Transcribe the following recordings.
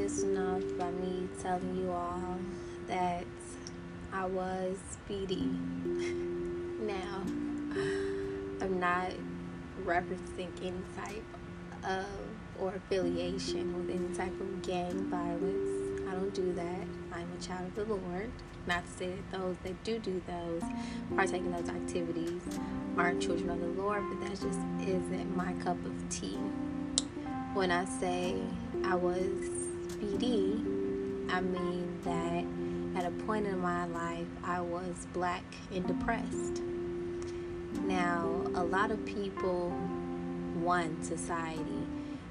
this enough by me telling you all that I was BD. now, I'm not referencing any type of or affiliation with any type of gang violence. I don't do that. I'm a child of the Lord. Not to say that those that do do those, partake in those activities, aren't children of the Lord, but that just isn't my cup of tea. When I say I was BD, I mean that at a point in my life I was black and depressed. Now, a lot of people, one, society,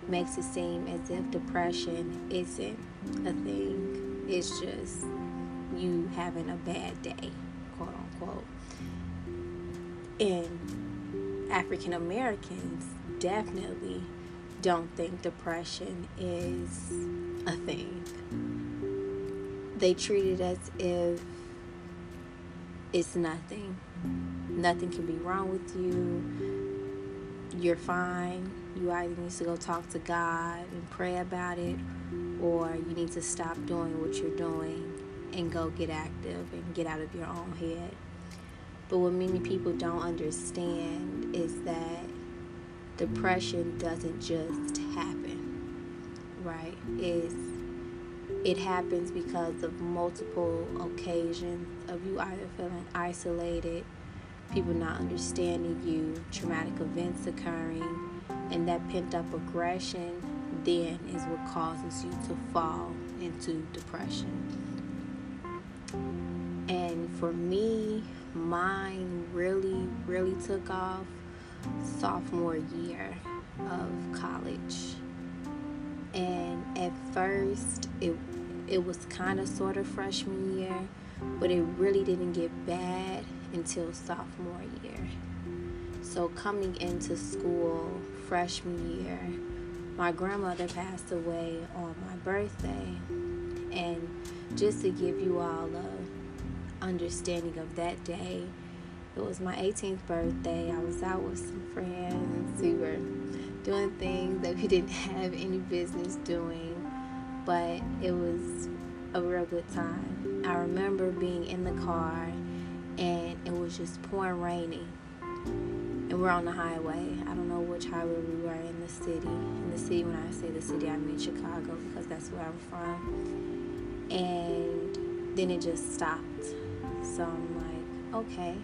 makes it seem as if depression isn't a thing. It's just you having a bad day, quote unquote. And African Americans definitely don't think depression is a thing. They treat it as if it's nothing. Nothing can be wrong with you. You're fine. You either need to go talk to God and pray about it, or you need to stop doing what you're doing and go get active and get out of your own head. But what many people don't understand is that depression doesn't just happen, right? It's, it happens because of multiple occasions of you either feeling isolated, people not understanding you, traumatic events occurring, and that pent up aggression then is what causes you to fall into depression. And for me, mine really, really took off sophomore year of college. And at first, it it was kind of sort of freshman year, but it really didn't get bad until sophomore year. So coming into school freshman year, my grandmother passed away on my birthday. And just to give you all a understanding of that day, it was my 18th birthday. I was out with some friends. We were doing things that we didn't have any business doing, but it was a real good time. I remember being in the car and it was just pouring raining. And we're on the highway. I don't know which highway we were in the city. In the city, when I say the city, I mean Chicago because that's where I'm from. And then it just stopped. So I'm like, okay.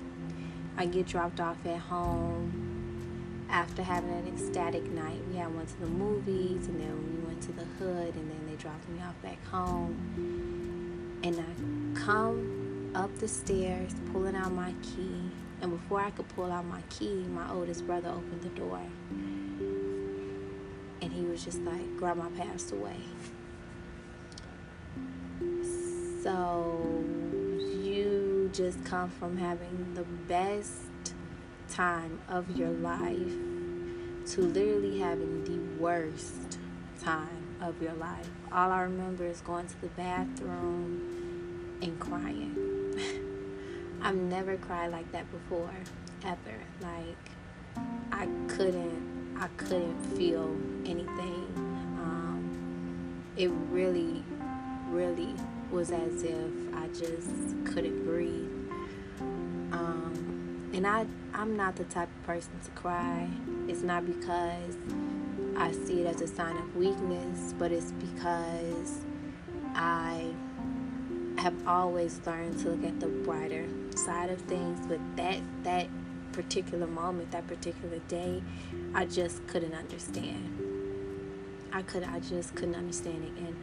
I get dropped off at home after having an ecstatic night. We had went to the movies and then we went to the hood and then they dropped me off back home. And I come up the stairs pulling out my key. And before I could pull out my key, my oldest brother opened the door. And he was just like, Grandma passed away. So just come from having the best time of your life to literally having the worst time of your life. All I remember is going to the bathroom and crying. I've never cried like that before, ever. Like I couldn't, I couldn't feel anything. Um, it really, really was as if I just couldn't breathe. Um, and I, I'm not the type of person to cry. It's not because I see it as a sign of weakness, but it's because I have always learned to look at the brighter side of things. But that that particular moment, that particular day, I just couldn't understand. I could I just couldn't understand it. And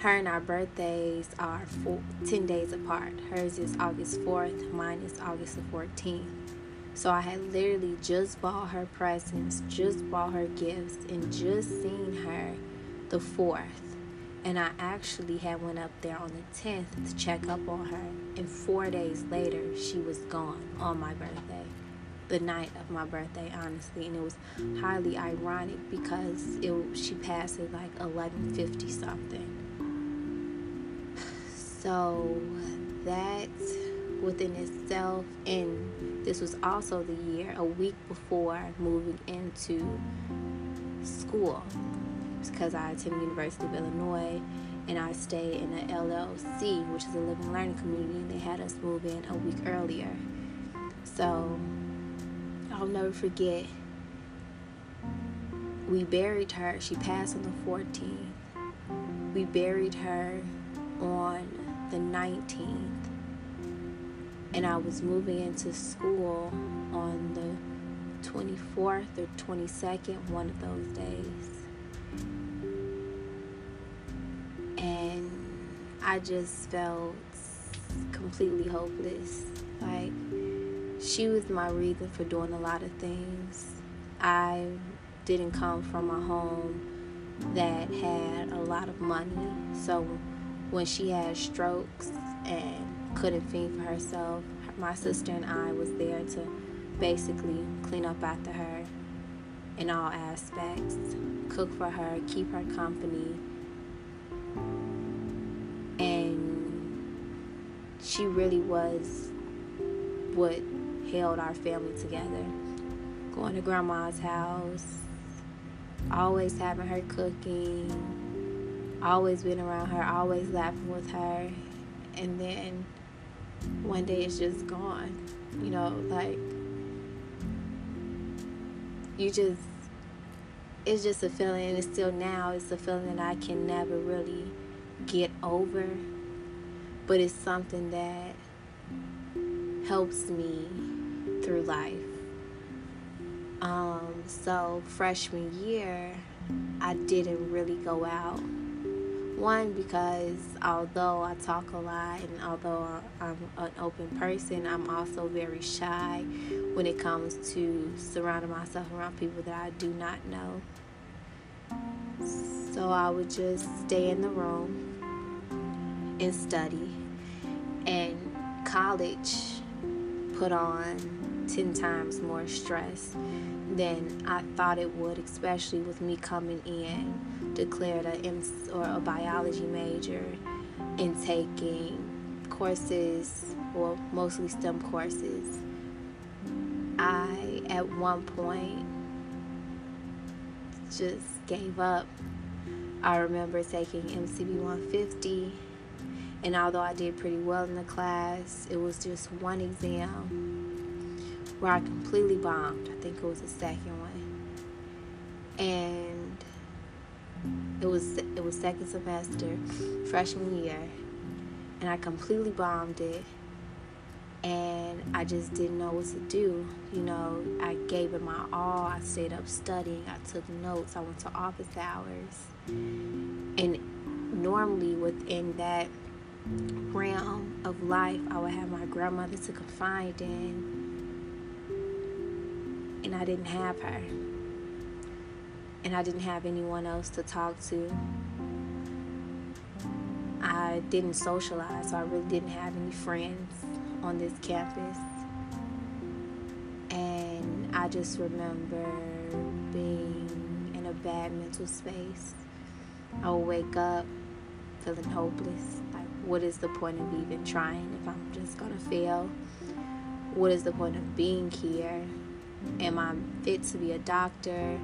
her and our birthdays are four, 10 days apart. Hers is August 4th, mine is August the 14th. So I had literally just bought her presents, just bought her gifts, and just seen her the 4th. And I actually had went up there on the 10th to check up on her. And four days later, she was gone on my birthday. The night of my birthday, honestly. And it was highly ironic because it, she passed at like 11.50 something. So that within itself, and this was also the year, a week before moving into school, because I attended University of Illinois, and I stayed in the LLC, which is a living learning community, and they had us move in a week earlier. So I'll never forget. We buried her. She passed on the 14th. We buried her on the 19th. And I was moving into school on the 24th or 22nd, one of those days. And I just felt completely hopeless. Like, she was my reason for doing a lot of things. I didn't come from a home that had a lot of money. So when she had strokes and couldn't feed for herself, my sister and I was there to basically clean up after her in all aspects, cook for her, keep her company. And she really was what held our family together. Going to grandma's house, always having her cooking, always being around her, always laughing with her. And then one day it's just gone. You know, like you just it's just a feeling and it's still now it's a feeling that I can never really get over but it's something that helps me through life. Um, so freshman year, I didn't really go out. One, because although I talk a lot and although I'm an open person, I'm also very shy when it comes to surrounding myself around people that I do not know. So I would just stay in the room and study. And college put on 10 times more stress than I thought it would, especially with me coming in, declared a M or a biology major and taking courses, well, mostly STEM courses. I, at one point, just gave up. I remember taking MCB 150 and although I did pretty well in the class, it was just one exam where I completely bombed. I think it was the second one. And it was it was second semester, freshman year, and I completely bombed it. And I just didn't know what to do. You know, I gave it my all. I stayed up studying. I took notes. I went to office hours. And normally within that realm of life, I would have my grandmother to confide in, and I didn't have her. And I didn't have anyone else to talk to. I didn't socialize, so I really didn't have any friends on this campus. And I just remember being in a bad mental space. I would wake up feeling hopeless, like what is the point of even trying if I'm just gonna fail? What is the point of being here? Am I fit to be a doctor?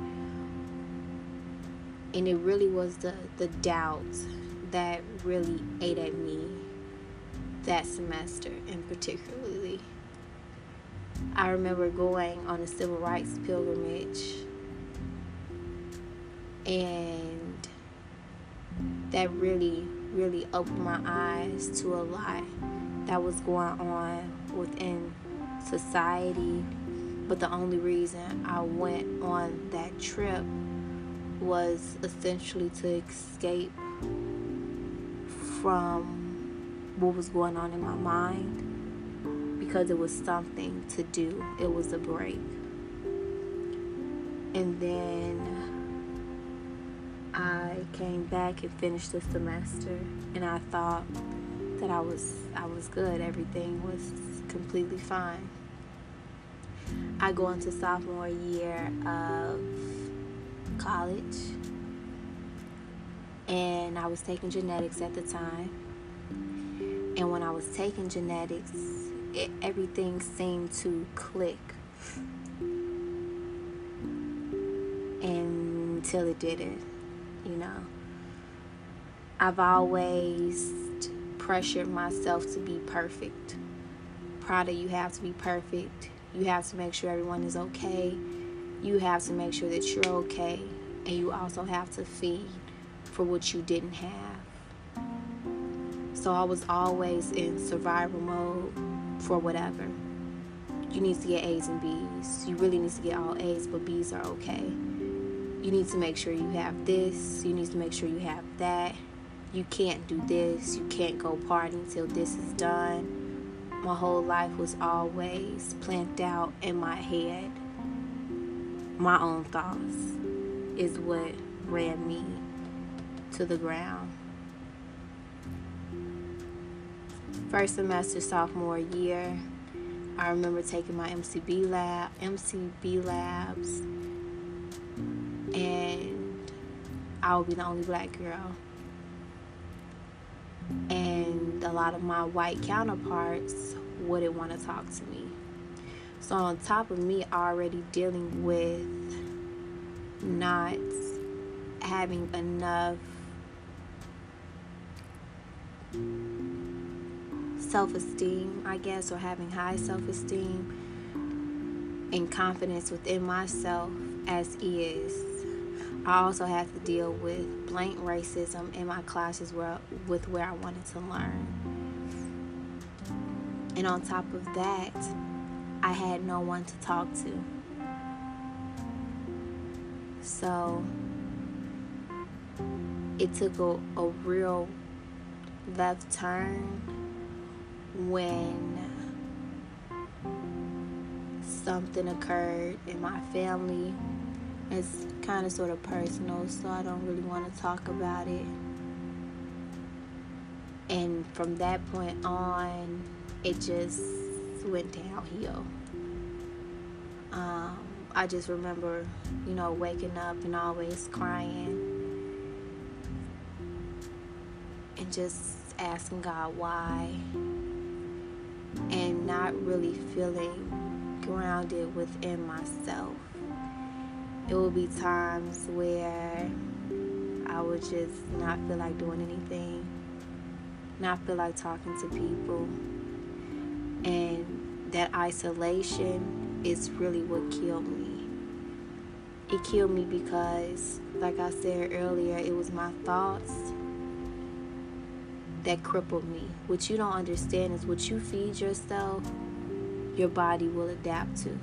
And it really was the, the doubt that really ate at me that semester, and particularly. I remember going on a civil rights pilgrimage, and that really really opened my eyes to a lot that was going on within society. But the only reason I went on that trip was essentially to escape from what was going on in my mind because it was something to do, it was a break. And then I came back and finished the semester and I thought that I was I was good. Everything was completely fine. I go into sophomore year of college and I was taking genetics at the time. And when I was taking genetics, it, everything seemed to click. Until it didn't you know. I've always pressured myself to be perfect. Prada, you have to be perfect. You have to make sure everyone is okay. You have to make sure that you're okay. And you also have to feed for what you didn't have. So I was always in survival mode for whatever. You need to get A's and B's. You really need to get all A's, but B's are okay. You need to make sure you have this. You need to make sure you have that. You can't do this. You can't go party until this is done. My whole life was always planned out in my head. My own thoughts is what ran me to the ground. First semester, sophomore year, I remember taking my MCB lab, MCB labs, and I would be the only black girl. And a lot of my white counterparts wouldn't want to talk to me. So, on top of me already dealing with not having enough self esteem, I guess, or having high self esteem and confidence within myself as is. I also had to deal with blank racism in my classes where, with where I wanted to learn. And on top of that, I had no one to talk to. So it took a, a real left turn when something occurred in my family. It's kind of sort of personal, so I don't really want to talk about it. And from that point on, it just went downhill. Um, I just remember, you know, waking up and always crying and just asking God why and not really feeling grounded within myself. It will be times where I would just not feel like doing anything, not feel like talking to people. And that isolation is really what killed me. It killed me because, like I said earlier, it was my thoughts that crippled me. What you don't understand is what you feed yourself, your body will adapt to.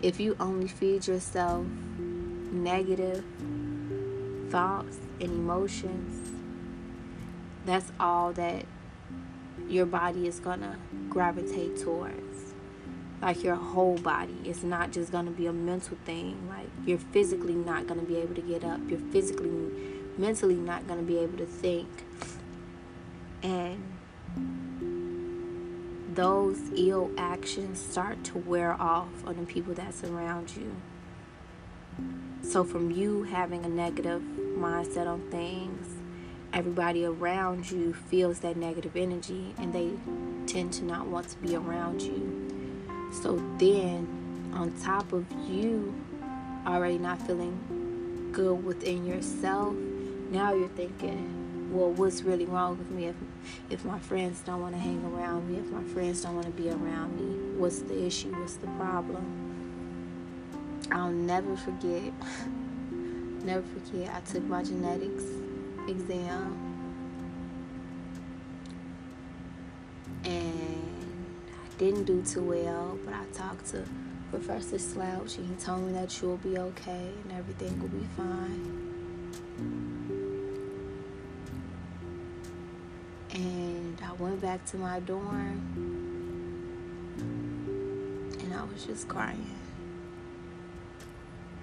If you only feed yourself negative thoughts and emotions, that's all that your body is going to gravitate towards. Like your whole body. It's not just going to be a mental thing. Like you're physically not going to be able to get up. You're physically mentally not going to be able to think. And those ill actions start to wear off on the people that surround you. So, from you having a negative mindset on things, everybody around you feels that negative energy and they tend to not want to be around you. So, then on top of you already not feeling good within yourself, now you're thinking, well, what's really wrong with me if if my friends don't want to hang around me, if my friends don't want to be around me? What's the issue? What's the problem? I'll never forget. Never forget. I took my genetics exam. And didn't do too well, but I talked to Professor Slouch and he told me that you'll be okay and everything will be fine. And I went back to my dorm and I was just crying.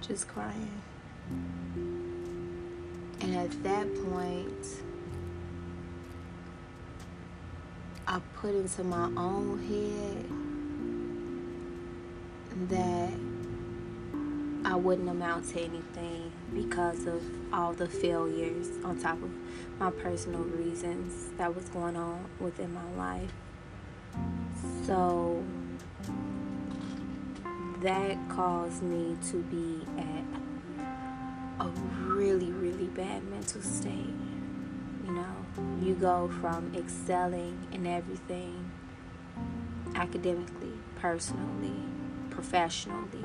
Just crying. And at that point, I put into my own head that I wouldn't amount to anything because of all the failures on top of my personal reasons that was going on within my life. So that caused me to be at a really, really bad mental state. You know, you go from excelling in everything academically, personally, professionally,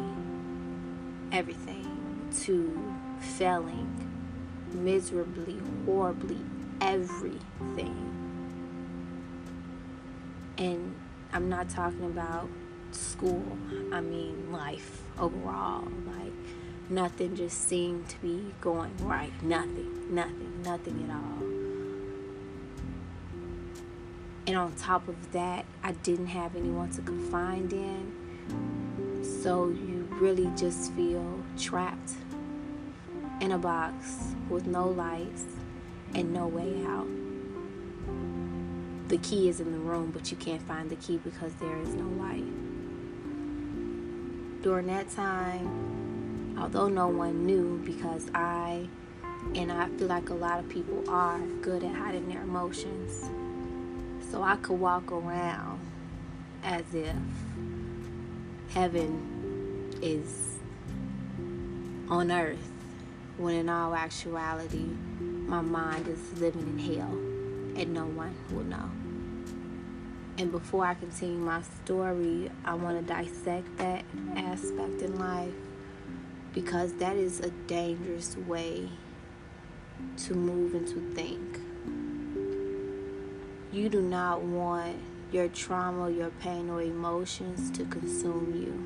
everything to failing miserably, horribly, everything. And I'm not talking about school, I mean life overall. Like, nothing just seemed to be going right. Nothing, nothing, nothing at all. And on top of that, I didn't have anyone to confide in. So you really just feel trapped in a box with no lights and no way out. The key is in the room, but you can't find the key because there is no light. During that time, although no one knew, because I and I feel like a lot of people are good at hiding their emotions. So I could walk around as if heaven is on earth when in all actuality, my mind is living in hell and no one will know. And before I continue my story, I want to dissect that aspect in life because that is a dangerous way to move and to think. You do not want your trauma, your pain, or emotions to consume you.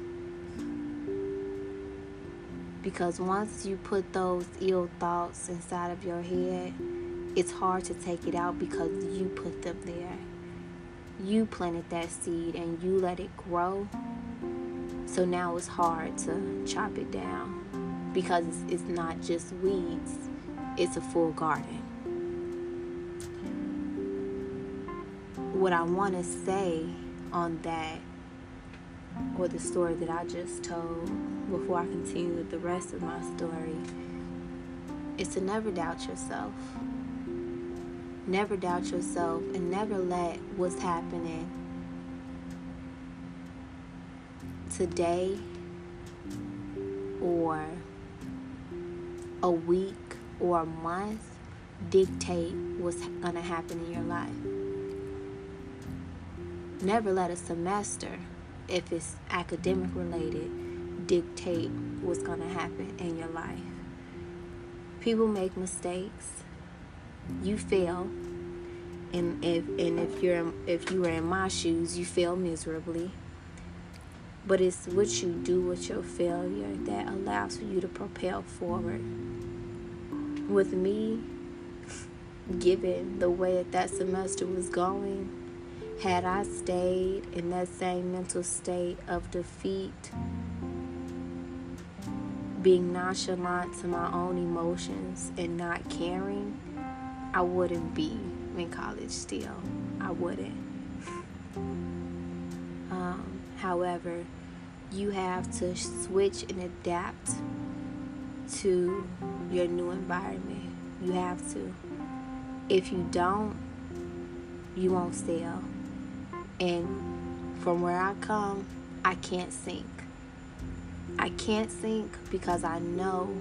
Because once you put those ill thoughts inside of your head, it's hard to take it out because you put them there. You planted that seed and you let it grow. So now it's hard to chop it down because it's not just weeds, it's a full garden. What I want to say on that or the story that I just told before I continue with the rest of my story is to never doubt yourself. Never doubt yourself and never let what's happening today or a week or a month dictate what's going to happen in your life. Never let a semester if it's academic related, dictate what's going to happen in your life. People make mistakes. You fail. And if and if you're if you were in my shoes, you fail miserably. But it's what you do with your failure that allows for you to propel forward. With me, given the way that that semester was going, had I stayed in that same mental state of defeat, being nonchalant to my own emotions and not caring, I wouldn't be in college still. I wouldn't. Um, however, you have to switch and adapt to your new environment. You have to. If you don't, you won't sell. And from where I come, I can't sink. I can't sink because I know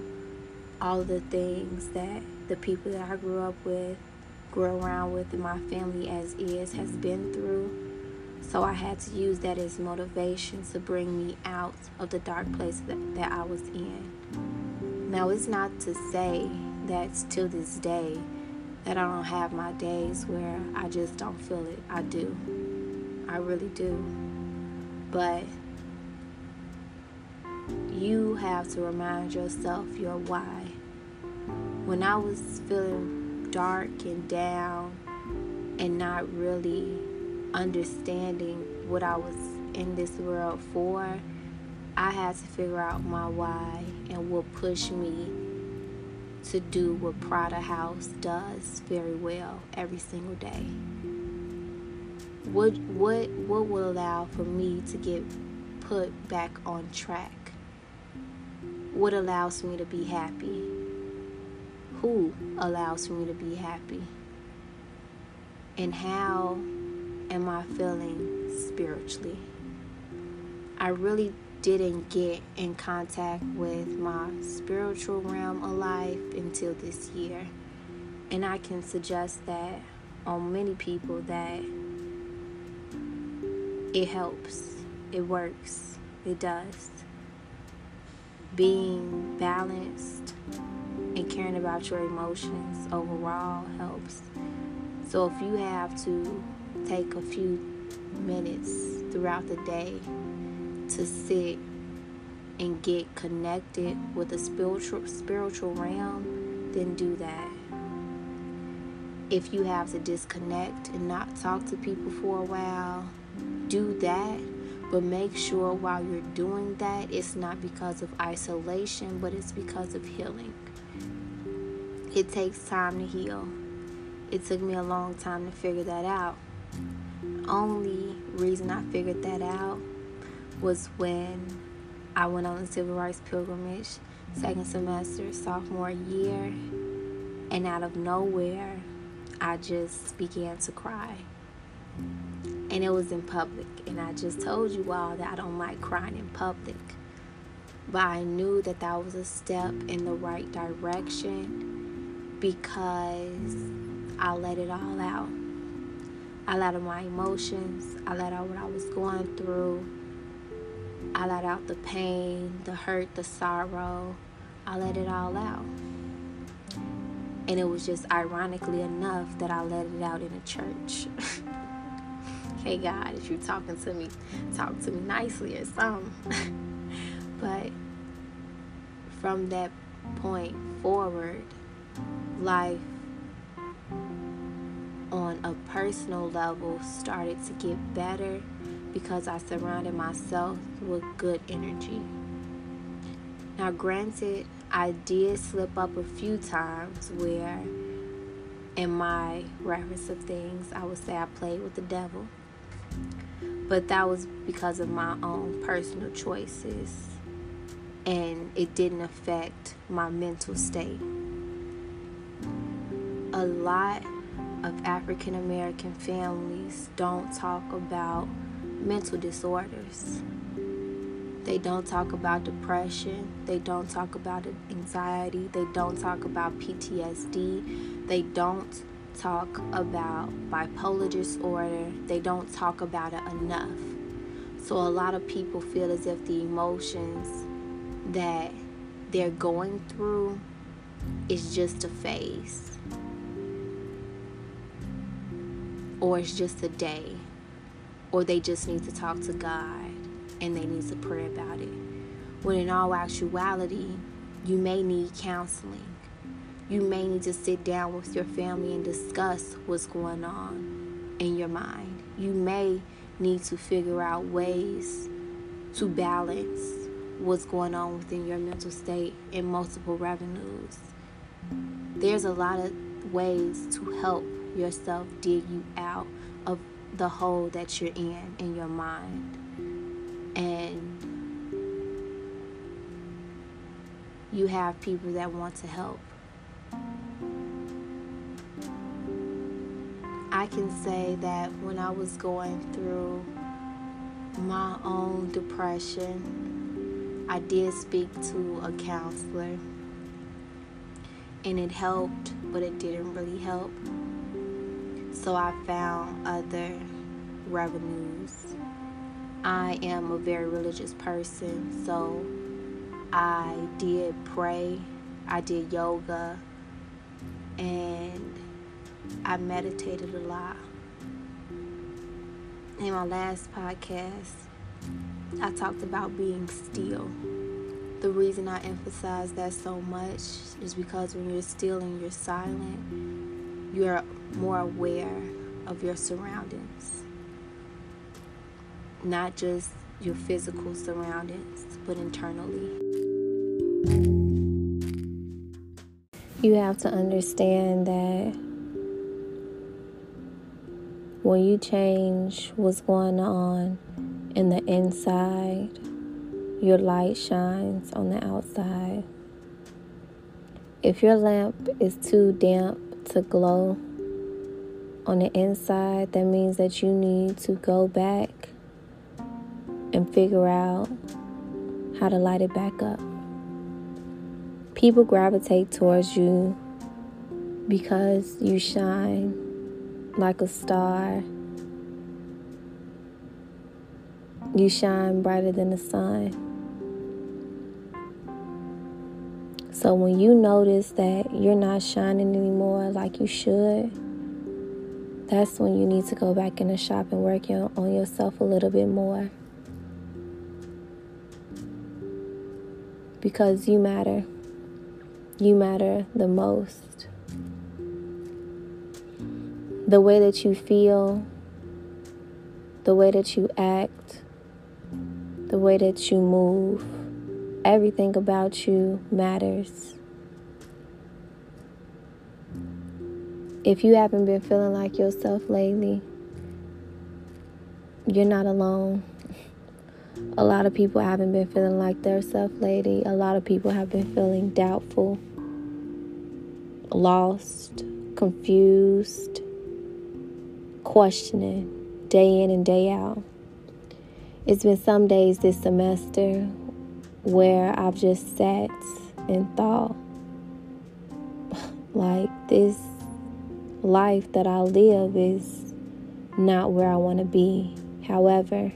all the things that the people that I grew up with, grew around with, and my family as is has been through. So I had to use that as motivation to bring me out of the dark place that, that I was in. Now, it's not to say that to this day that I don't have my days where I just don't feel it. I do. I really do. But you have to remind yourself your why. When I was feeling dark and down and not really understanding what I was in this world for, I had to figure out my why and what pushed me to do what Prada House does very well every single day what what what will allow for me to get put back on track? What allows me to be happy? Who allows me to be happy? And how am i feeling spiritually? I really didn't get in contact with my spiritual realm of life until this year. And I can suggest that on many people that it helps, it works, it does. Being balanced and caring about your emotions overall helps. So if you have to take a few minutes throughout the day to sit and get connected with the spiritual spiritual realm, then do that. If you have to disconnect and not talk to people for a while, do that. But make sure while you're doing that, it's not because of isolation, but it's because of healing. It takes time to heal. It took me a long time to figure that out. Only reason I figured that out was when I went on the civil rights pilgrimage, second semester, sophomore year, and out of nowhere, I just began to cry. And it was in public, and I just told you all that I don't like crying in public. But I knew that that was a step in the right direction because I let it all out. I let out my emotions, I let out what I was going through. I let out the pain, the hurt, the sorrow. I let it all out. And it was just ironically enough that I let it out in a church. hey, God, if you're talking to me, talk to me nicely or something. but from that point forward, life on a personal level started to get better because I surrounded myself with good energy. Now, granted, I did slip up a few times where, in my reference of things, I would say I played with the devil. But that was because of my own personal choices, and it didn't affect my mental state. A lot of African American families don't talk about mental disorders. They don't talk about depression. They don't talk about anxiety. They don't talk about PTSD. They don't talk about bipolar disorder. They don't talk about it enough. So a lot of people feel as if the emotions that they're going through is just a phase or it's just a day or they just need to talk to God and they need to pray about it. When in all actuality, you may need counseling. You may need to sit down with your family and discuss what's going on in your mind. You may need to figure out ways to balance what's going on within your mental state in multiple revenues. There's a lot of ways to help yourself dig you out of the hole that you're in in your mind. And you have people that want to help. I can say that when I was going through my own depression, I did speak to a counselor and it helped, but it didn't really help. So I found other revenues. I am a very religious person, so I did pray, I did yoga, and I meditated a lot. In my last podcast, I talked about being still. The reason I emphasize that so much is because when you're still and you're silent, you're more aware of your surroundings. Not just your physical surroundings, but internally. You have to understand that when you change what's going on in the inside, your light shines on the outside. If your lamp is too damp to glow, on the inside, that means that you need to go back and figure out how to light it back up. People gravitate towards you because you shine like a star. You shine brighter than the sun. So when you notice that you're not shining anymore like you should, that's when you need to go back in the shop and work on yourself a little bit more. Because you matter. You matter the most. The way that you feel, the way that you act, the way that you move, everything about you matters. If you haven't been feeling like yourself lately, you're not alone. A lot of people haven't been feeling like their self lately. A lot of people have been feeling doubtful, lost, confused, questioning day in and day out. It's been some days this semester where I've just sat and thought, like, this life that I live is not where I want to be. However,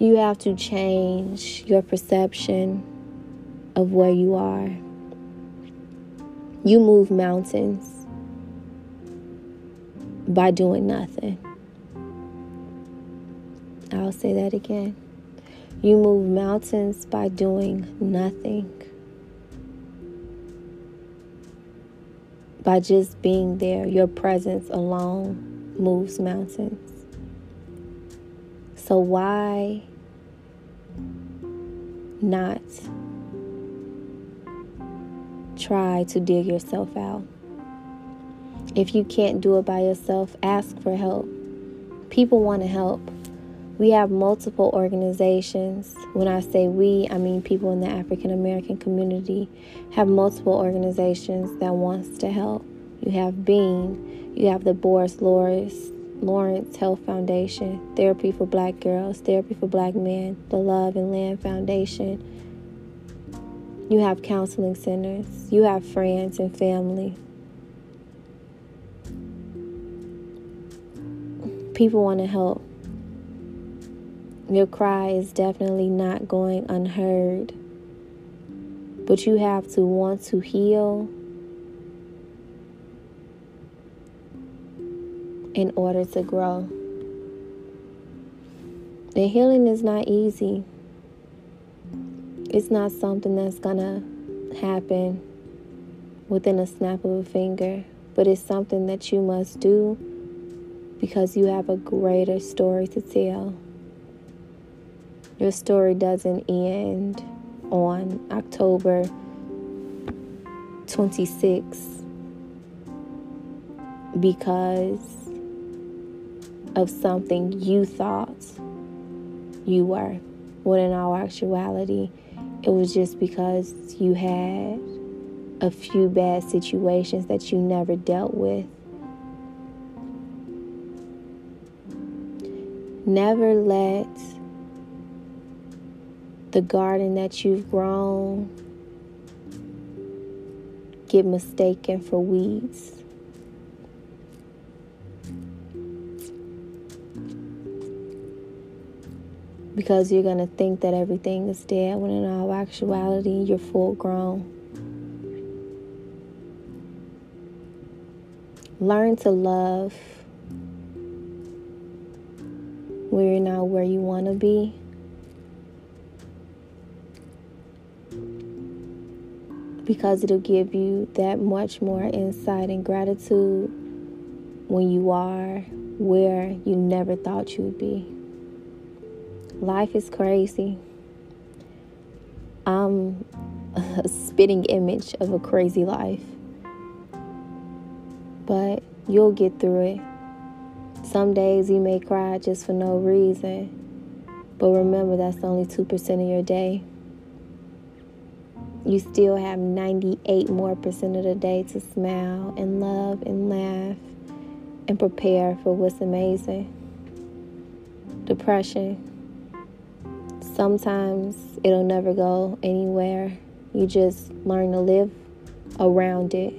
you have to change your perception of where you are. You move mountains by doing nothing. I'll say that again. You move mountains by doing nothing. by just being there, your presence alone moves mountains. So, why not try to dig yourself out? If you can't do it by yourself, ask for help. People want to help. We have multiple organizations. When I say we, I mean people in the African American community have multiple organizations that wants to help. You have BEAM, you have the Boris Lawrence, Lawrence Health Foundation, Therapy for Black Girls, Therapy for Black Men, the Loveland Foundation. You have counseling centers, you have friends and family. People want to help. Your cry is definitely not going unheard. But you have to want to heal in order to grow. The healing is not easy. It's not something that's to happen within a snap of a finger, but it's something that you must do because you have a greater story to tell. Your story doesn't end on October 26 because of something you thought you were, when in all actuality, it was just because you had a few bad situations that you never dealt with. Never let the garden that you've grown get mistaken for weeds. Because you're going to think that everything is dead when in all actuality you're full grown. Learn to love where you're not where you want to be. because it'll give you that much more insight and gratitude when you are where you never thought you would be. Life is crazy. I'm a spitting image of a crazy life. But you'll get through it. Some days you may cry just for no reason. But remember, that's only 2% of your day you still have 98 more percent of the day to smile and love and laugh and prepare for what's amazing. Depression, Sometimes it'll never go anywhere. You just learn to live around it.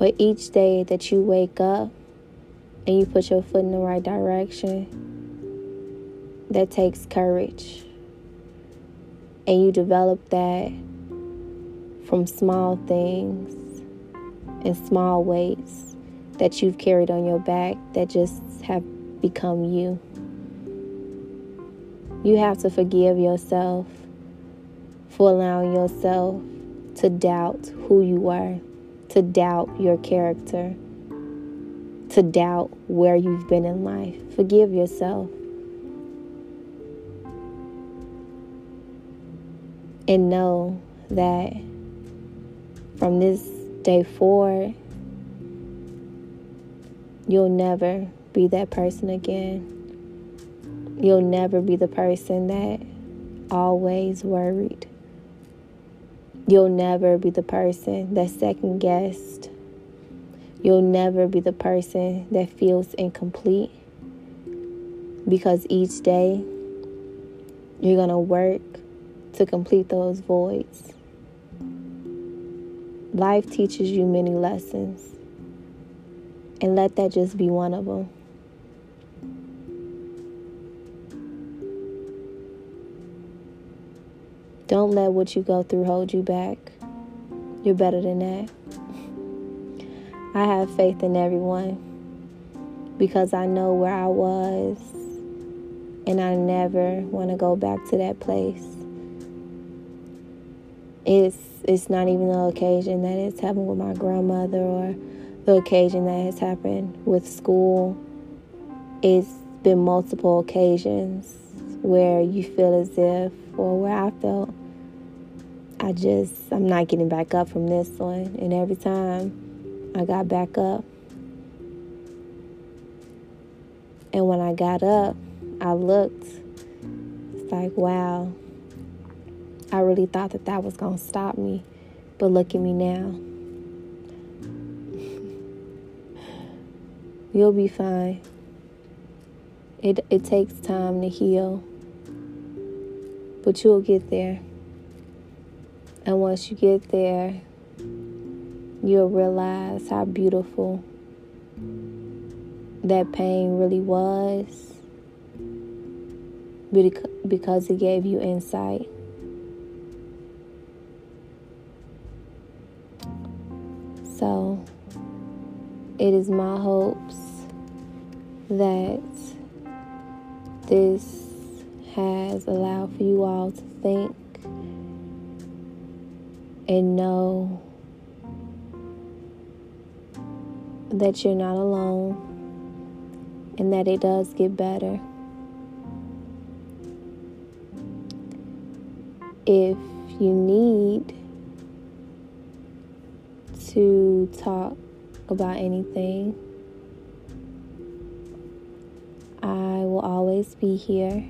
But each day that you wake up and you put your foot in the right direction, that takes courage. And you develop that from small things and small weights that you've carried on your back that just have become you. You have to forgive yourself for allowing yourself to doubt who you are, to doubt your character, to doubt where you've been in life. Forgive yourself. And know that from this day forward, you'll never be that person again. You'll never be the person that always worried. You'll never be the person that second guessed. You'll never be the person that feels incomplete because each day you're going to work to complete those voids. Life teaches you many lessons, and let that just be one of them. Don't let what you go through hold you back. You're better than that. I have faith in everyone because I know where I was and I never want to go back to that place. It's it's not even the occasion that it's happened with my grandmother or the occasion that has happened with school. It's been multiple occasions where you feel as if or where I felt I just, I'm not getting back up from this one. And every time I got back up, and when I got up, I looked. It's like, wow, I really thought that that was going to stop me. But look at me now. You'll be fine. It, it takes time to heal, but you'll get there. And once you get there, you'll realize how beautiful that pain really was because it gave you insight. So, it is my hopes that this has allowed for you all to think and know that you're not alone and that it does get better. If you need to talk about anything, I will always be here,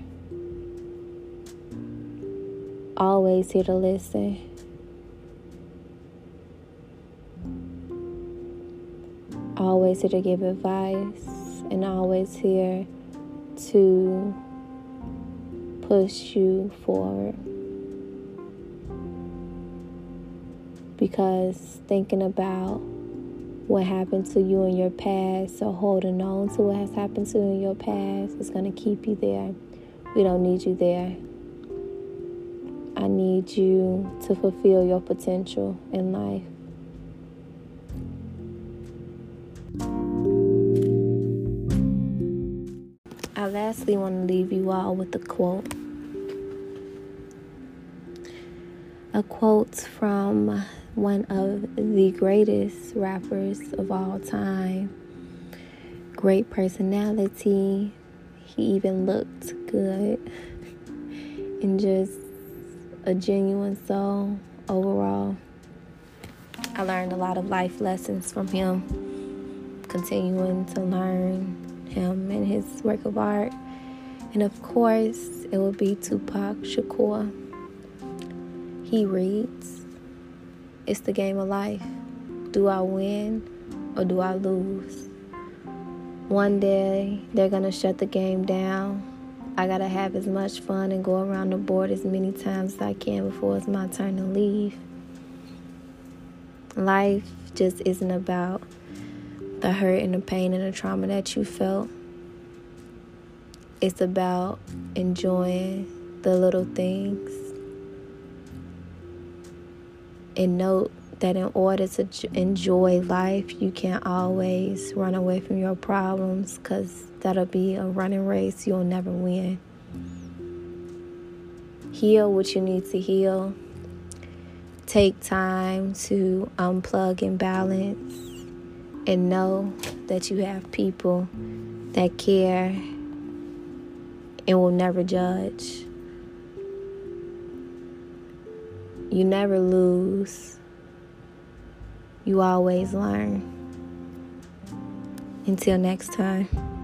always here to listen. Always here to give advice and always here to push you forward. Because thinking about what happened to you in your past or holding on to what has happened to you in your past is going to keep you there. We don't need you there. I need you to fulfill your potential in life. Lastly want to leave you all with a quote. A quote from one of the greatest rappers of all time. Great personality. He even looked good. and just a genuine soul overall. I learned a lot of life lessons from him, continuing to learn him and his work of art. And of course, it will be Tupac Shakur. He reads, It's the game of life. Do I win or do I lose? One day they're going to shut the game down. I gotta have as much fun and go around the board as many times as I can before it's my turn to leave. Life just isn't about the hurt and the pain and the trauma that you felt. It's about enjoying the little things and note that in order to enjoy life, you can't always run away from your problems because that'll be a running race you'll never win. Heal what you need to heal. Take time to unplug and balance, and know that you have people that care and will never judge. You never lose you always learn. Until next time.